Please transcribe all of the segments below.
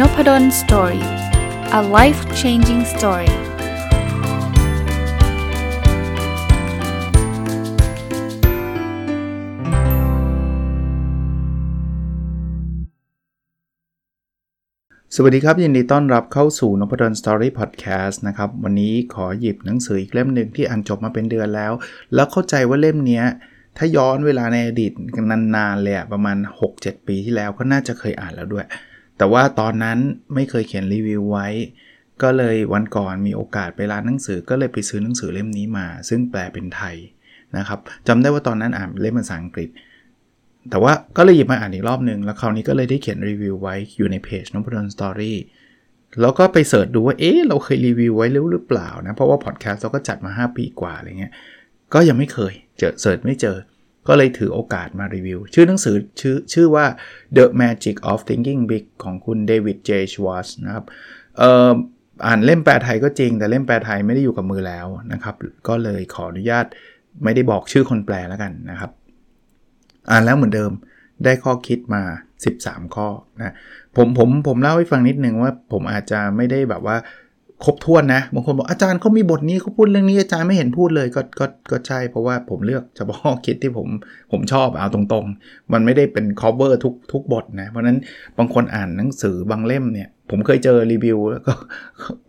n o p a d o n Story a life changing story สวัสดีครับ ยินดีต้อนรับเข้าสู่นพดล Story Podcast นะครับ วันนี้ขอหยิบหนังสืออีกเล่มหนึ่งที่อ่านจบมาเป็นเดือนแล้ว แล้วเข้าใจว่าเล่มนี้ถ้าย้อนเวลาในอดีตนานๆเลยประมาณ 6-7 ปีที่แล้วก็น่าจะเคยอ่านแล้วด้วย แต่ว่าตอนนั้นไม่เคยเขียนรีวิวไว้ ก็เลยวันก่อนมีโอกาสไปร้านหนังสือ ก็เลยไปซื้อหนังสือเล่มนี้มา ซึ่งแปลเป็นไทยนะครับจำได้ว่าตอนนั้นอ่านเล่มภาษาอังกฤษ แต่ว่าก็เลยหยิบมาอ่านอีกรอบหนึ่งแล้วคราวนี้ก็เลยได้เขียนรีวิวไว้อยู่ในเพจนพดลสตอรี่แล้วก็ไปเสิร์ชดูว่า เอ๊ะ เราเคยรีวิวไว้หรือเปล่านะ เพราะว่าพอดแคสต์เราก็จัดมา 5 ปีกว่าอะไรเงี้ย ก็ยังไม่เคย เจอเสิร์ชไม่เจอ ก็เลยถือโอกาสมารีวิว ชื่อหนังสือชื่อชื่อว่า The Magic of Thinking Big ของคุณเดวิดเจชวอสนะครับเอ่ออ่านเล่มแปลไทยก็จริง แต่เล่มแปลไทยไม่ได้อยู่กับมือแล้วนะครับ ก็เลยขออนุญาตไม่ได้บอกชื่อคนแปลแล้วกันนะครับ อ่านแล้วเหมือนเดิมได้ข้อคิดมา 13 ข้อนะผมผมผมเล่าให้ฟังนิดนึงว่าผมอาจจะไม่ได้แบบว่า ครบถ้วนนะบางคนบอกอาจารย์เขามีบทนี้เขาพูดเรื่องนี้อาจารย์ไม่เห็นพูดเลยก็ก็ก็ใช่เพราะว่าผมเลือกเฉพาะคิดที่ผมผมชอบเอาตรงๆ มันไม่ได้เป็น cover ทุกทุกบทนะ เพราะนั้นบางคนอ่านหนังสือบางเล่มเนี่ย ผมเคยเจอรีวิวแล้วก็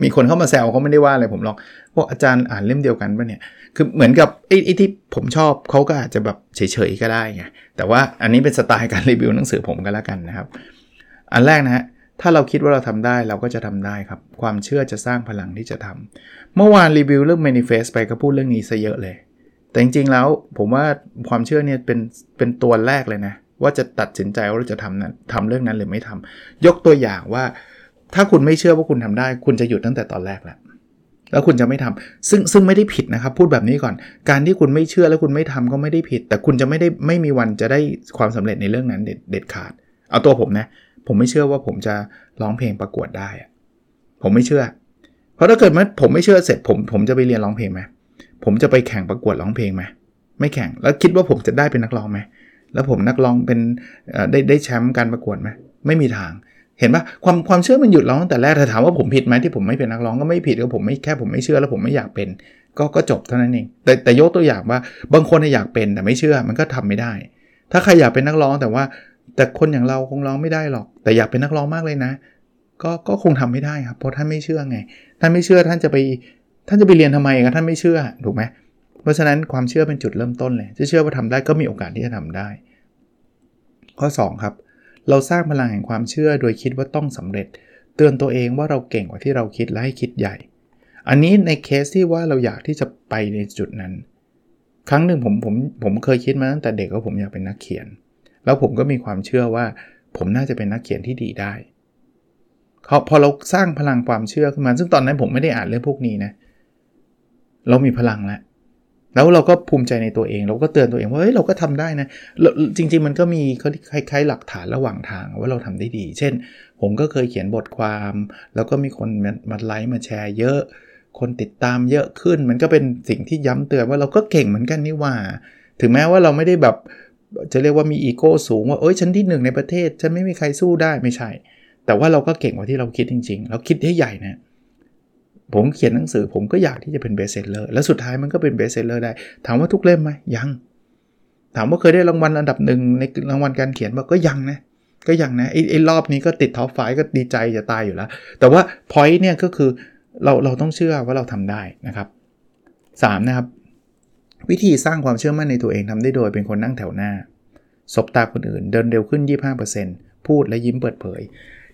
มีคนเข้ามาแซวเขาไม่ได้ว่าอะไรผมหรอกพวกอาจารย์อ่านเล่มเดียวกันปะเนี่ยคือเหมือนกับไอ้ที่ผมชอบเขาก็อาจจะแบบเฉยๆก็ได้ไงแต่ว่าอันนี้เป็นสไตล์การรีวิวหนังสือผมก็แล้วกันนะครับ อันแรกนะฮะ ถ้าเราคิดว่าเราทำได้เราก็จะทำได้ครับ ความเชื่อจะสร้างพลังที่จะทำเมื่อวานรีวิวเรื่อง manifest ไปก็พูดเรื่องนี้ซะเยอะเลย แต่จริงๆแล้วผมว่าความเชื่อเนี่ยเป็นเป็นตัวแรกเลยนะ ว่าจะตัดสินใจว่าเราจะทำนั้นทำเรื่องนั้นหรือไม่ทำยกตัวอย่างว่า ถ้าคุณไม่เชื่อว่าคุณทำได้ คุณจะหยุดตั้งแต่ตอนแรกแล้วแล้วคุณจะไม่ทำซึ่งซึ่งไม่ได้ผิดนะครับ พูดแบบนี้ก่อน การที่คุณไม่เชื่อแล้วคุณไม่ทำก็ไม่ได้ผิด แต่คุณจะไม่ได้ไม่มีวันจะได้ความสำเร็จในเรื่องนั้นเด็ดเด็ดขาด เอาตัวผมนะ ผมไม่เชื่อว่าผมจะร้องเพลงประกวดได้ ผมไม่เชื่อ เพราะถ้าเกิดว่าผมไม่เชื่อเสร็จผมผมจะไปเรียนร้องเพลงไหมผมจะไปแข่งประกวดร้องเพลงไหมไม่แข่งแล้วคิดว่าผมจะได้เป็นนักร้องไหมแล้วผมนักร้องเป็นได้ได้แชมป์การประกวดไหมไม่มีทาง เห็นปะความความเชื่อมันหยุดร้องตั้งแต่แรกแต่ถามว่าผมผิดไหมที่ผมไม่เป็นนักร้องก็ไม่ผิดก็ผมไม่แค่ผมไม่เชื่อแล้วผมไม่อยากเป็น ก็ก็จบเท่านั้นเองแต่แต่ยกตัวอย่างว่าบางคนอยากเป็นแต่ไม่เชื่อมันก็ทำไม่ได้ ถ้าใครอยากเป็นนักร้องแต่ว่า แต่คนอย่างเราคงร้องไม่ได้หรอก แต่อยากเป็นนักร้องมากเลยนะ ก็ก็คงทำไม่ได้ครับเพราะท่านไม่เชื่อไง ท่านไม่เชื่อท่านจะไปท่านจะไปเรียนทำไมครับท่านไม่เชื่อถูกไหมเพราะฉะนั้นความเชื่อเป็นจุดเริ่มต้นเลยจะเชื่อว่าทำได้ก็มีโอกาสที่จะทำได้ ข้อ 2 ครับ เราสร้างพลังแห่งความเชื่อโดยคิดว่าต้องสำเร็จ เตือนตัวเองว่าเราเก่งกว่าที่เราคิดและให้คิดใหญ่ อันนี้ในเคสที่ว่าเราอยากที่จะไปในจุดนั้น ครั้งหนึ่งผมผมผมเคยคิดมาตั้งแต่เด็กว่าผมอยากเป็นนักเขียน แล้วผมก็มีความเชื่อว่า ผมน่าจะเป็นนักเขียนที่ดีได้พอเราสร้างพลังความเชื่อขึ้นมา ซึ่งตอนนั้นผมไม่ได้อ่านเรื่องพวกนี้นะ เรามีพลังแล้ว แล้วเราก็ภูมิใจในตัวเอง เราก็เตือนตัวเองว่า เฮ้ย เราก็ทำได้นะ จริง ๆ มันก็มีคล้ายๆหลักฐานระหว่างทางว่าเราทำได้ดี เช่น ผมก็เคยเขียนบทความ แล้วก็มีคนมาไลค์มาแชร์เยอะ คนติดตามเยอะขึ้น มันก็เป็นสิ่งที่ย้ำเตือนว่าเราก็เก่งเหมือนกันนี่ว่า ถึงแม้ว่าเราไม่ได้แบบ จะเรียกว่ามีอีโก้สูงว่าเอ้ยฉันที่หนึ่งในประเทศ ฉันไม่มีใครสู้ได้ไม่ใช่ แต่ว่าเราก็เก่งกว่าที่เราคิดจริง ๆ เราคิดให้ใหญ่นะผมเขียนหนังสือผมก็อยากที่จะเป็น bestseller แล้วสุดท้ายมันก็เป็น bestseller ได้ ถามว่าทุกเล่มไหมยัง ถามว่าเคยได้รางวัลอันดับหนึ่งในรางวัลการเขียนบอกก็ยังนะก็ยังนะไอ้รอบนี้ก็ติด top five ก็ดีใจจะตายอยู่แล้ว แต่ว่า point เนี่ยก็คือเราเราต้องเชื่อว่าเราทำได้นะครับ3นะครับ วิธีสร้างความเชื่อมั่นในตัวเองทำได้โดยเป็นคนนั่งแถวหน้า สบตาคนอื่น เดินเร็วขึ้น 25%พูดและยิ้มเปิดเผย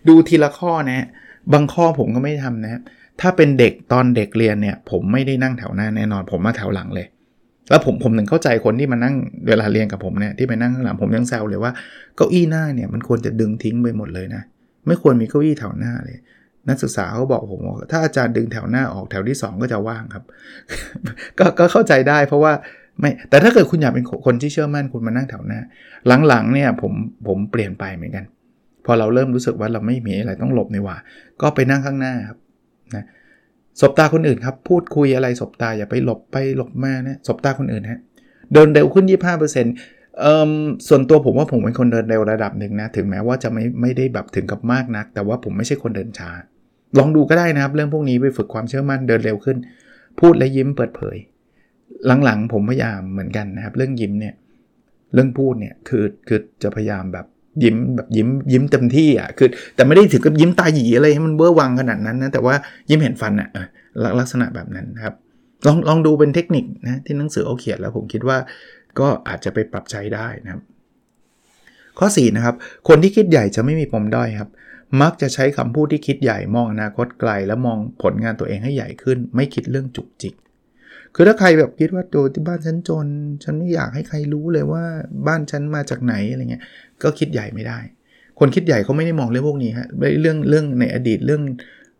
ดูทีละข้อนะ บางข้อผมก็ไม่ทำนะ ถ้าเป็นเด็กตอนเด็กเรียนเนี่ย ผมไม่ได้นั่งแถวหน้าแน่นอน ผมมาแถวหลังเลย แล้วผมผมถึงเข้าใจคนที่มานั่งเวลาเรียนกับผมเนี่ยที่ไปนั่งข้างหลังผมยังแซวเลยว่าเก้าอี้หน้าเนี่ยมันควรจะดึงทิ้งไปหมดเลยนะ ไม่ควรมีเก้าอี้แถวหน้าเลย นักศึกษาเขาบอกผมว่าถ้าอาจารย์ดึงแถวหน้าออกแถวที่ 2 ก็จะว่างครับก็ก็เข้าใจได้เพราะว่าไม่แต่ถ้าเกิดคุณอยากเป็นคนที่เชื่อมั่นคุณมานั่งแถวหน้า หลังๆเนี่ยผมผมเปลี่ยนไปเหมือนกัน พอเราเริ่มรู้สึกว่าเราไม่มีอะไรต้องหลบในว่า ก็ไปนั่งข้างหน้าครับนะสบตาคนอื่นครับ พูดคุยอะไรสบตาอย่าไปหลบไปหลบมานะสบตาคนอื่นฮะเดินเร็วขึ้น 25%เส่วนตัวผมว่าผมเป็นคนเดินเร็วระดับหนึ่งนะ ถึงแม้ว่าจะไม่ไม่ได้แบบถึงกับมากนัก แต่ว่าผมไม่ใช่คนเดินช้า ลองดูก็ได้นะครับ เรื่องพวกนี้ไปฝึกความเชื่อมั่นเดินเร็วขึ้น พูดและยิ้มเปิดเผย หลังๆ ผมพยายามเหมือนกันนะครับ เรื่องยิ้มเนี่ย เรื่องพูดเนี่ยคือคือจะพยายามแบบยิ้มแบบยิ้มยิ้มเต็มที่อะคือ แต่ไม่ได้ถึงกับยิ้มตาหยีอะไรให้มันเบ้อวังขนาดนั้นนะแต่ว่ายิ้มเห็นฟันอะลักษณะแบบนั้นครับ ลองลองดูเป็นเทคนิคนะที่หนังสือเอาเขียนแล้วผมคิดว่า ก็อาจจะไปปรับใช้ได้นะครับข้อ4นะครับคนที่คิดใหญ่จะไม่มีปมด้อยครับ มักจะใช้คำพูดที่คิดใหญ่มองอนาคตไกล แล้วมองผลงานตัวเองให้ใหญ่ขึ้น ไม่คิดเรื่องจุกจิก คือถ้าใครแบบคิดว่าโดที่บ้านฉันจน ฉันไม่อยากให้ใครรู้เลยว่าบ้านฉันมาจากไหนอะไรเงี้ยก็คิดใหญ่ไม่ได้ คนคิดใหญ่เขาไม่ได้มองเรื่องพวกนี้ฮะเรื่องเรื่องในอดีตเรื่อง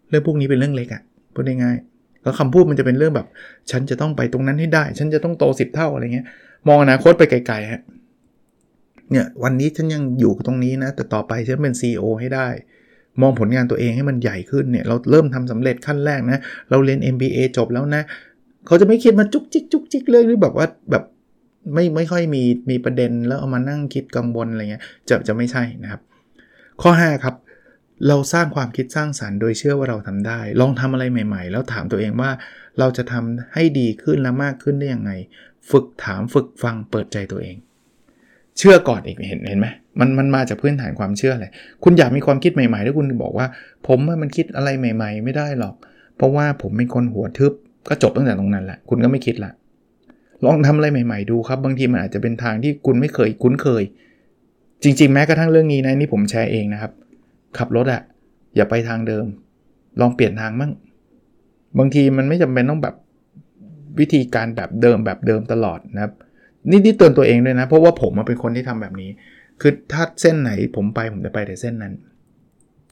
เรื่องพวกนี้เป็นเรื่องเล็กอะ่ะพูดง่ายๆแล้วคำพูดมันจะเป็นเรื่องแบบ ฉันจะต้องไปตรงนั้นให้ได้ ฉันจะต้องโตสิบเท่าอะไรเงี้ย มองอนาคตไปไกลๆฮะเนี่ยวันนี้ฉันยังอยู่ตรงนี้นะ แต่ต่อไปฉันเป็น CEO ให้ได้ มองผลงานตัวเองให้มันใหญ่ขึ้นเนี่ย เราเริ่มทำสำเร็จขั้นแรกนะ เราเรียน MBA จบแล้วนะ เขาจะไม่คิดมาจุกจิกจุกจิกเลยหรือแบบว่าแบบไม่ไม่ค่อยมีมีประเด็นแล้วเอามานั่งคิดกังวลอะไรเงี้ยจะจะไม่ใช่นะครับ ข้อ 5 ครับ เราสร้างความคิดสร้างสารรค์โดยเชื่อว่าเราทำได้ ลองทำอะไรใหม่ ๆ แล้วถามตัวเองว่าเราจะทำให้ดีขึ้นและมากขึ้นได้ยังไง ฝึกถามฝึกฟังเปิดใจตัวเอง เชื่อก่อนอีกเห็นเห็นไหมมันมันมาจากพื้นฐานความเชื่อเลยคุณอยากมีความคิดใหม่ๆถ้าคุณบอกว่า ผมมันคิดอะไรใหม่ ๆ ไม่ได้หรอก เพราะว่าผมเป็นคนหัวทึบก็จบตั้งแต่ตรงนั้นแหละคุณก็ไม่คิดละลองทำอะไรใหม่ ๆ ดูครับ บางทีมันอาจจะเป็นทางที่คุณไม่เคยคุ้นเคย จริง ๆ แม้กระทั่งเรื่องนี้นะนี่ผมแชร์เองนะครับ ขับรถอะอย่าไปทางเดิม ลองเปลี่ยนทางมั่งบางทีมันไม่จำเป็นต้องแบบ วิธีการแบบเดิมแบบเดิมตลอดนะครับนี่นี่เตือนตัวเองด้วยนะ เพราะว่าผมเป็นคนที่ทำแบบนี้ คือถ้าเส้นไหนผมไปผมจะไปแต่เส้นนั้น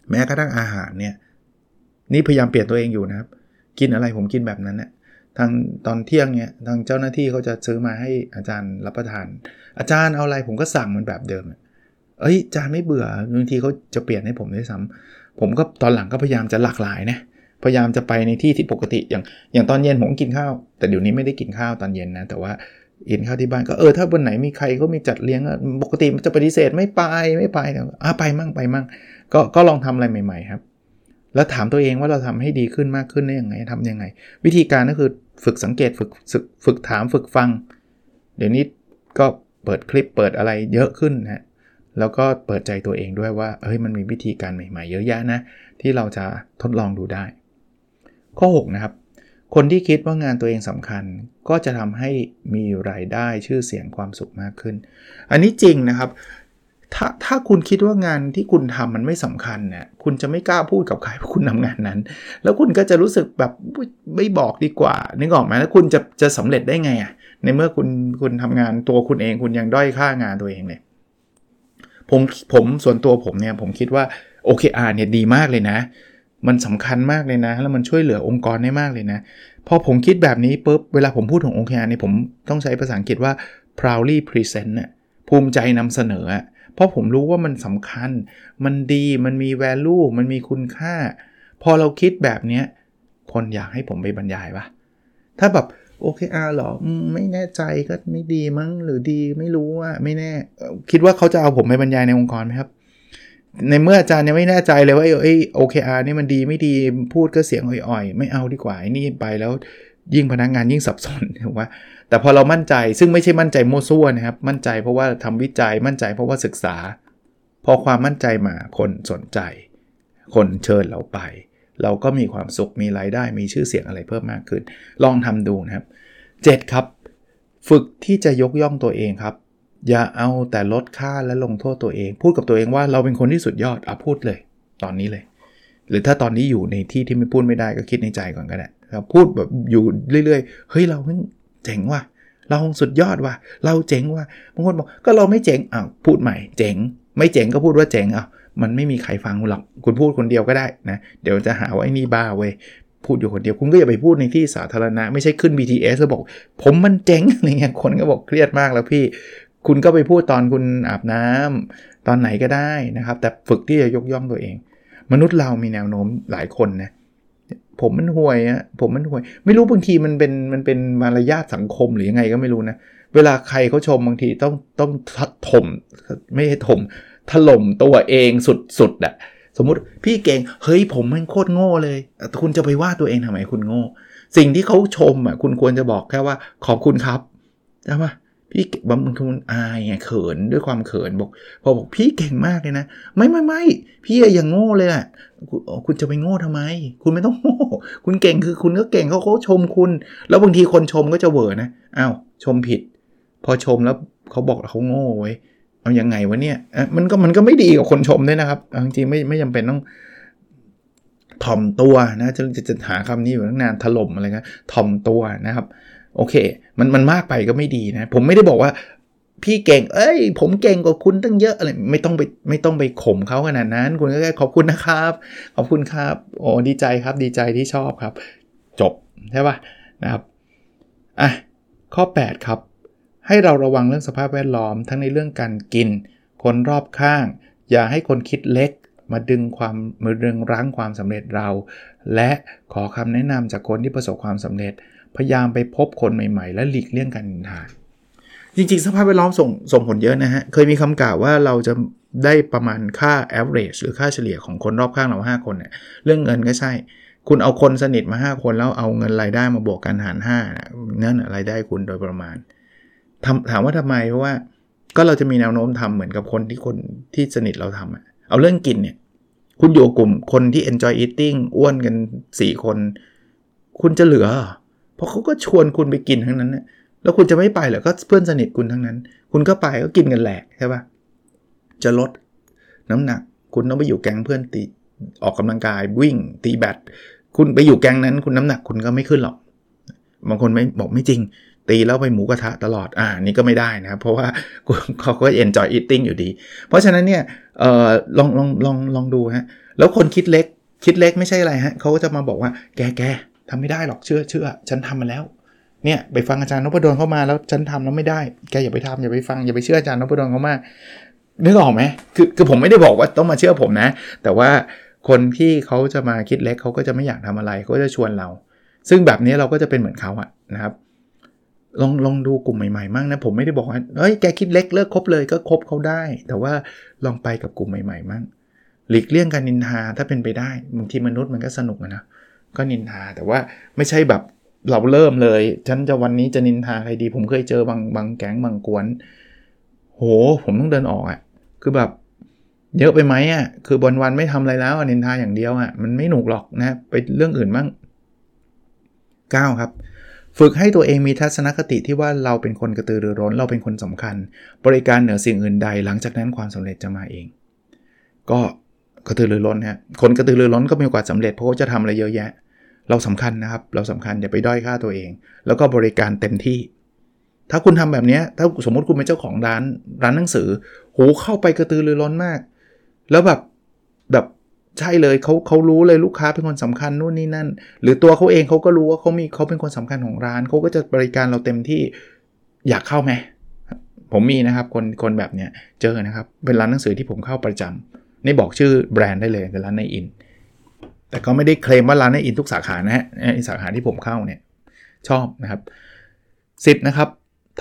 แม้กระทั่งอาหารเนี่ยนี่พยายามเปลี่ยนตัวเองอยู่นะครับ กินอะไรผมกินแบบนั้นเนี่ยทางตอนเที่ยงเนี่ยทางเจ้าหน้าที่เขาจะซื้อมาให้อาจารย์รับประทาน อาจารย์เอาอะไรผมก็สั่งมันแบบเดิมเอ้ยอาจารย์ไม่เบื่อบางทีเขาจะเปลี่ยนให้ผมด้วยซ้ำผมก็ตอนหลังก็พยายามจะหลากหลายนะ พยายามจะไปในที่ที่ปกติอย่างอย่างตอนเย็นผมกินข้าว แต่เดี๋ยวนี้ไม่ได้กินข้าวตอนเย็นนะ แต่ว่ากินข้าวที่บ้านก็เออถ้าวันไหนมีใครเขามีจัดเลี้ยงปกติมันจะปฏิเสธไม่ไปไม่ไปอะไปมั่งไปมั่งก็ก็ลองทำอะไรใหม่ ๆ ครับ แล้วถามตัวเองว่าเราทำให้ดีขึ้นมากขึ้นได้ยังไงทำยังไง วิธีการก็คือฝึกสังเกตฝึกฝึกฝึกถามฝึกฟัง เดี๋ยวนี้ก็เปิดคลิปเปิดอะไรเยอะขึ้นนะแล้วก็เปิดใจตัวเองด้วยว่าเฮ้ยมันมีวิธีการใหม่ ๆ เยอะแยะนะที่เราจะทดลองดูได้ ข้อ6นะครับคนที่คิดว่างานตัวเองสำคัญก็จะทำให้มีรายได้ชื่อเสียงความสุขมากขึ้น อันนี้จริงนะครับ ถ้าถ้าคุณคิดว่างานที่คุณทำมันไม่สำคัญเนี่ยคุณจะไม่กล้าพูดกับใครว่าคุณทำงานนั้น แล้วคุณก็จะรู้สึกแบบไม่บอกดีกว่านึกออกไหมแล้วคุณจะจะสำเร็จได้ไงอะในเมื่อคุณคุณทำงานตัวคุณเอง คุณยังด้อยค่างานตัวเองเลยผมผมส่วนตัวผมเนี่ยผมคิดว่า OKR เนี่ยดีมากเลยนะ มันสำคัญมากเลยนะ แล้วมันช่วยเหลือองค์กรได้มากเลยนะ พอผมคิดแบบนี้ปุ๊บ เวลาผมพูดถึง OKR เนี่ยผมต้องใช้ภาษาอังกฤษว่า proudly present น่ยภูมิใจนำเสนอ เพราะผมรู้ว่ามันสำคัญ มันดี มันมี value มันมีคุณค่า พอเราคิดแบบนี้คนอยากให้ผมไปบรรยายปะถ้าแบบโอเคอาร์หรอ ไม่แน่ใจก็ไม่ดีมั้ง หรือดีไม่รู้ว่าไม่แน่ คิดว่าเขาจะเอาผมไปบรรยายในองค์กรไหมครับ ในเมื่ออาจารย์ยังไม่แน่ใจเลยว่าไอ้โอเคอาร์นี่มันดีไม่ดีพูดก็เสียงอ่อยๆ ไม่เอาดีกว่านี่ไปแล้วยิ่งพนักงงานยิ่งสับสนถูกไหมแต่พอเรามั่นใจซึ่งไม่ใช่มั่นใจโม้ซั่วนะครับ มั่นใจเพราะว่าทำวิจัยมั่นใจเพราะว่าศึกษา พอความมั่นใจมาคนสนใจ คนเชิญเราไป เราก็มีความสุขมีรายได้มีชื่อเสียงอะไรเพิ่มมากขึ้น ลองทำดูนะครับ 7 ครับ ฝึกที่จะยกย่องตัวเองครับ อย่าเอาแต่ลดค่าและลงโทษตัวเอง พูดกับตัวเองว่าเราเป็นคนที่สุดยอดอะพูดเลย ตอนนี้เลย หรือถ้าตอนนี้อยู่ในที่ที่ไม่พูดไม่ได้ก็คิดในใจก่อนก็ได้ครับพูดแบบอยู่เรื่อยๆ เฮ้ยเราเพิ่งเจ๋งว่ะเราสุดยอดว่ะเราเจ๋งว่ะบางคนบอกก็เราไม่เจ๋งอ้าวพูดใหม่เจ๋ง ไม่เจ๋งก็พูดว่าเจ๋งอ้าวมันไม่มีใครฟังคุณหรอกคุณพูดคนเดียวก็ได้นะเดี๋ยวจะหาว่าไอ้นี่บ้าเว้ยพูดอยู่คนเดียวคุณก็อย่าไปพูดในที่สาธารณะ ไม่ใช่ขึ้น BTS แล้วบอก ผมมันเจ๋งอะไรเงี้ยคนก็บอกเครียดมากแล้วพี่ คุณก็ไปพูดตอนคุณอาบน้ำตอนไหนก็ได้นะครับ แต่ฝึกที่จะยกย่องตัวเอง มนุษย์เรามีแนวโน้มหลายคนนะผมมันห่วยอะผมมันห่วย ไม่รู้บางทีมันเป็นมันเป็นมารยาทสังคมหรือยังไงก็ไม่รู้นะ เวลาใครเขาชมบางทีต้องต้องถมไม่ใช่ถมถล่มตัวเองสุดๆอะสมมุติพี่เก่งเฮ้ยผมมันโคตรโง่เลย คุณจะไปว่าตัวเองทำไมคุณโง่ สิ่งที่เขาชมอะคุณควรจะบอกแค่ว่าขอบคุณครับใช่ปะ พี่บางคนอายไงเขินด้วยความเขินบอก พอบอกพี่เก่งมากเลยนะ ไม่ไม่ไม่พี่อย่างโง่เลยอะคุณจะไปโง่ทำไม คุณไม่ต้องโง่คุณเก่งคือคุณก็เก่งเขาเขาชมคุณ แล้วบางทีคนชมก็จะเวอร์นะอ้าวชมผิด พอชมแล้วเขาบอกเขาโง่ไว้เอาอยัางไงวะเนี่ยมันก็มันก็ไม่ดีกับคนชมด้วยนะครับจริงๆไม่ไม่จำเป็นต้องถ่อมตัวนะจะจะจะหาคำนี้อยู่ตั้งนานถล่มอะไรกันถ่อมตัวนะครับ โอเค มันมันมากไปก็ไม่ดีนะ ผมไม่ได้บอกว่าพี่เก่ง เอ้ย ผมเก่งกว่าคุณตั้งเยอะอะไร ไม่ต้องไปไม่ต้องไปข่มเขาขนาดนั้น คุณก็แค่ขอบคุณนะครับ ขอบคุณครับ โอ้ดีใจครับ ดีใจที่ชอบครับ จบใช่ปะนะครับ อะ ข้อ 8 ครับ ให้เราระวังเรื่องสภาพแวดล้อมทั้งในเรื่องการกิน คนรอบข้าง อย่าให้คนคิดเล็กมาดึงความมาดึงรั้งความสำเร็จเรา และขอคำแนะนำจากคนที่ประสบความสำเร็จ พยายามไปพบคนใหม่ ๆ และหลีกเลี่ยงการนินทาจริง ๆ สภาพแวดล้อมส่งส่งผลเยอะนะฮะ เคยมีคำกล่าวว่าเราจะได้ประมาณค่า average หรือค่าเฉลี่ยของคนรอบข้างเรา 5 คนเนี่ยเรื่องเงินก็ใช่ คุณเอาคนสนิทมา 5 คนแล้วเอาเงินรายได้มาบวกกันหาร5นั่นรายได้คุณโดยประมาณถามว่าทำไมเพราะว่าก็เราจะมีแนวโน้มทำเหมือนกับคนที่คนที่สนิทเราทำอะเอาเรื่องกินเนี่ย คุณอยู่กลุ่มคนที่ enjoy eating อ้วนกัน 4 คน คุณจะเหลือ เพราะเขาก็ชวนคุณไปกินทั้งนั้นเนี่ยแล้วคุณจะไม่ไปเหรอก็เพื่อนสนิทคุณทั้งนั้น คุณก็ไปก็กินกันแหลกใช่ปะจะลดน้ำหนัก คุณต้องไปอยู่แก๊งเพื่อนตีออกกำลังกายวิ่ง ตีแบดคุณไปอยู่แก๊งนั้น คุณน้ำหนักคุณก็ไม่ขึ้นหรอกบางคนไม่บอกไม่จริง ตีแล้วไปหมูกระทะตลอดอ่านี่ก็ไม่ได้นะ เพราะว่าเขาก็ enjoy eating อยู่ดี เพราะฉะนั้นเนี่ยเออลองลองลองลองดูฮะแล้วคนคิดเล็กคิดเล็กไม่ใช่อะไรฮะเขาก็จะมาบอกว่าแกแก ทำไม่ได้หรอกเชื่อเชื่อฉันทำมาแล้วเนี่ยไปฟังอาจารย์นพดลเข้ามาแล้วฉันทำแล้วไม่ได้ แกอย่าไปทำอย่าไปฟังอย่าไปเชื่ออาจารย์นพดลเขามากนึกออกไหมคือคือผมไม่ได้บอกว่าต้องมาเชื่อผมนะ แต่ว่าคนที่เขาจะมาคิดเล็กเขาก็จะไม่อยากทำอะไรเขาจะชวนเรา ซึ่งแบบนี้เราก็จะเป็นเหมือนเขาอะนะครับ ลองลองดูกลุ่มใหม่ๆมั่งนะผมไม่ได้บอกว่าเฮ้ยแกคิดเล็กเลิกคบเลยก็คบเขาได้ แต่ว่าลองไปกับกลุ่มใหม่ๆมั่งหลีกเลี่ยงการนินทาถ้าเป็นไปได้บางทีมนุษย์มันก็สนุกนะ ก็นินทา แต่ว่าไม่ใช่แบบเราเริ่มเลย ฉันจะวันนี้จะนินทาใครดี ผมเคยเจอบางบางแก๊งบางกวน โห ผมต้องเดินออกอะ่ะ คือแบบเยอะไปไหมอะ่ะ คือวันวันไม่ทำอะไรแล้วนินทาอย่างเดียวอะ่ะ มันไม่หนุกหรอกนะ ไปเรื่องอื่นบ้าง 9 ครับฝึกให้ตัวเองมีทัศนคติที่ว่าเราเป็นคนกระตือรือร้น เราเป็นคนสำคัญ บริการเหนือสิ่งอื่นใด หลังจากนั้นความสำเร็จจะมาเอง ก็ กระตือรือร้นฮะคนกระตือรือร้นก็มีโอกาสสาเร็จเพราะว่าจะทำอะไรเยอะแยะ เราสำคัญนะครับ เราสำคัญอย่าไปด้อยค่าตัวเอง แล้วก็บริการเต็มที่ ถ้าคุณทำแบบนี้ถ้าสมมติคุณเป็นเจ้าของร้านร้านหนังสือโหเข้าไปกระตือรือร้นมาก แล้วแบบแบบใช่เลยเขาเขารู้เลยลูกค้าเป็นคนสำคัญนู่นนี่นั่น หรือตัวเขาเองเขาก็รู้ว่าเขามีเขาเป็นคนสำคัญของร้านเขาก็จะบริการเราเต็มที่อยากเข้าไหมผมมีนะครับคนคนแบบเนี้ยเจอนะครับเป็นร้านหนังสือที่ผมเข้าประจำ นี่บอกชื่อแบรนด์ได้เลยเป็นร้านในอิน แต่ก็ไม่ได้เคลมว่าร้านในอินทุกสาขานะฮะสาขาที่ผมเข้าเนี่ยชอบนะครับสิบนะครับ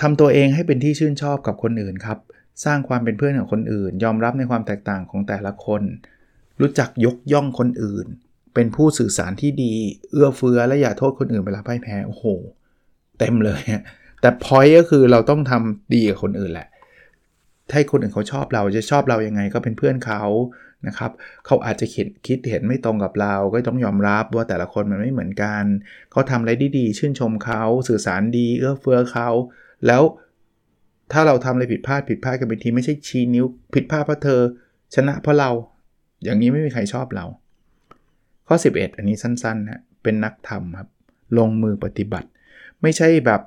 ทำตัวเองให้เป็นที่ชื่นชอบกับคนอื่นครับ สร้างความเป็นเพื่อนกับคนอื่น ยอมรับในความแตกต่างของแต่ละคน รู้จักยกย่องคนอื่น เป็นผู้สื่อสารที่ดี เอื้อเฟื้อและอย่าโทษคนอื่นเวลาพ่ายแพ้โอ้โห เต็มเลยแต่พอยก็คือเราต้องทำดีกับคนอื่นแหละ ให้คนอื่นเขาชอบเราจะชอบเรายังไงก็เป็นเพื่อนเขานะครับเขาอาจจะคิดคิดเห็นไม่ตรงกับเรา ก็ต้องยอมรับว่าแต่ละคนมันไม่เหมือนกัน เขาทำอะไรดีๆ ชื่นชมเขาสื่อสารดีเอื้อเฟื้อเขา แล้วถ้าเราทำอะไรผิดพลาดผิดพลาดกันไปทีไม่ใช่ชี้นิ้วผิดพลาดเพราะเธอ ชนะเพราะเรา อย่างนี้ไม่มีใครชอบเรา ข้อ 11 อันนี้สั้นๆนะเป็นนักทำครับลงมือปฏิบัติ ไม่ใช่แบบ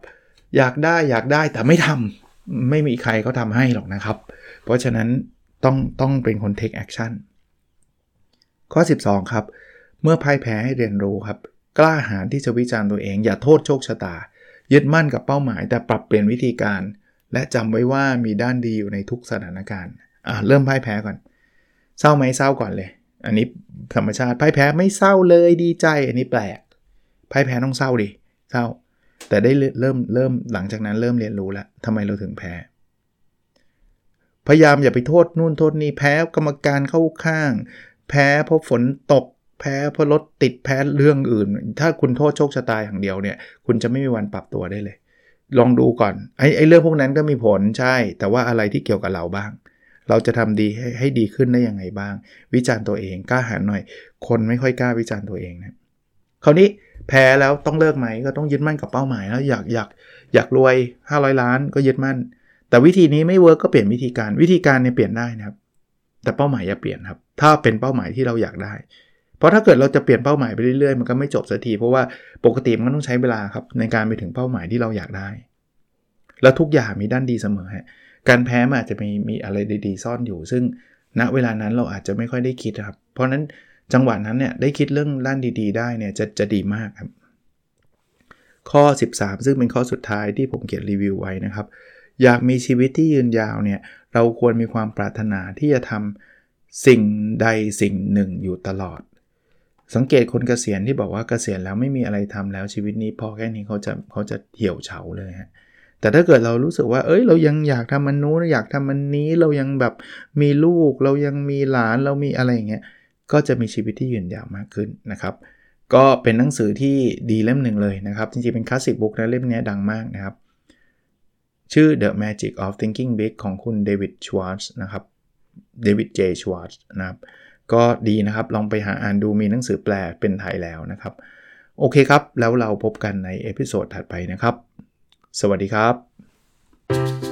อยากได้อยากได้แต่ไม่ทำ ไม่มีใครเขาทำให้หรอกนะครับ เพราะฉะนั้นต้องต้องเป็นคน take action ข้อ 12 ครับ เมื่อพ่ายแพ้ให้เรียนรู้ครับ กล้าหาญที่จะวิจารณ์ตัวเอง อย่าโทษโชคชะตา ยึดมั่นกับเป้าหมาย แต่ปรับเปลี่ยนวิธีการ และจำไว้ว่ามีด้านดีอยู่ในทุกสถานการณ์อ่าเริ่มพ่ายแพ้ก่อน เศร้าไหมเศร้าก่อนเลย อันนี้ธรรมชาติพ่ายแพ้ไม่เศร้าเลยดีใจ อันนี้แปลกพ่ายแพ้ต้องเศร้าดิเศร้า แต่ได้เริ่มเริ่มหลังจากนั้นเริ่มเรียนรู้แล้วทำไมเราถึงแพ้ พยายามอย่าไปโทษนู่นโทษนี่แพ้กรรมการเข้าข้าง แพ้เพราะฝนตก แพ้เพราะรถติดแพ้เรื่องอื่น ถ้าคุณโทษโชคชะตาอย่างเดียวเนี่ย คุณจะไม่มีวันปรับตัวได้เลย ลองดูก่อนไอ้ไอ้เรื่องพวกนั้นก็มีผลใช่ แต่ว่าอะไรที่เกี่ยวกับเราบ้าง เราจะทำดีให้ให้ดีขึ้นได้ยังไงบ้าง วิจารณ์ตัวเองกล้าหาญหน่อย คนไม่ค่อยกล้าวิจารณ์ตัวเองนะ คราวนี้แพ้แล้วต้องเลิกไหมก็ต้องยึดมั่นกับเป้าหมายแล้วอยากอยากอยากรวย 500 ล้านก็ยึดมั่น แต่วิธีนี้ไม่เวิร์กก็เปลี่ยนวิธีการวิธีการเนี่ยเปลี่ยนได้นะครับ แต่เป้าหมายอย่าเปลี่ยนครับ ถ้าเป็นเป้าหมายที่เราอยากได้ เพราะถ้าเกิดเราจะเปลี่ยนเป้าหมายไปเรื่อยๆมันก็ไม่จบสักทีเพราะว่าปกติมันต้องใช้เวลาครับในการไปถึงเป้าหมายที่เราอยากได้ แล้วทุกอย่างมีด้านดีเสมอฮะการแพ้มันอาจจะมีมีอะไรดีๆ ซ่อนอยู่ ซึ่งณเวลานั้นเราอาจจะไม่ค่อยได้คิดครับ เพราะนั้น จังหวะนั้นเนี่ยได้คิดเรื่องด้านดีๆ ได้เนี่ยจะจะดีมากครับ ข้อ 13 ซึ่งเป็นข้อสุดท้ายที่ผมเขียนรีวิวไว้นะครับ อยากมีชีวิตที่ยืนยาวเนี่ยเราควรมีความปรารถนาที่จะทำสิ่งใดสิ่งหนึ่งอยู่ตลอด สังเกตคนเกษียณที่บอกว่าเกษียณแล้วไม่มีอะไรทำแล้วชีวิตนี้พอแค่นี้เขาจะเขาจะเหี่ยวเฉาเลยฮะแต่ถ้าเกิดเรารู้สึกว่า เอ้ย เรายังอยากทำมันนู้นอยากทำมันนี้ เรายังแบบมีลูก เรายังมีหลาน เรามีอะไรอย่างเงี้ย ก็จะมีชีวิตที่ยืนยาวมากขึ้นนะครับก็เป็นหนังสือที่ดีเล่มหนึ่งเลยนะครับ จริงๆ เป็นคลาสสิกบุ๊กนะเล่มนี้ดังมากนะครับ ชื่อ The Magic of Thinking Big ของคุณเดวิดชวาร์ตนะครับDavid J Schwartz นะครับ ก็ดีนะครับ ลองไปหาอ่านดูมีหนังสือแปลเป็นไทยแล้วนะครับ โอเคครับ แล้วเราพบกันใน episode ถัดไปนะครับ สวัสดีครับ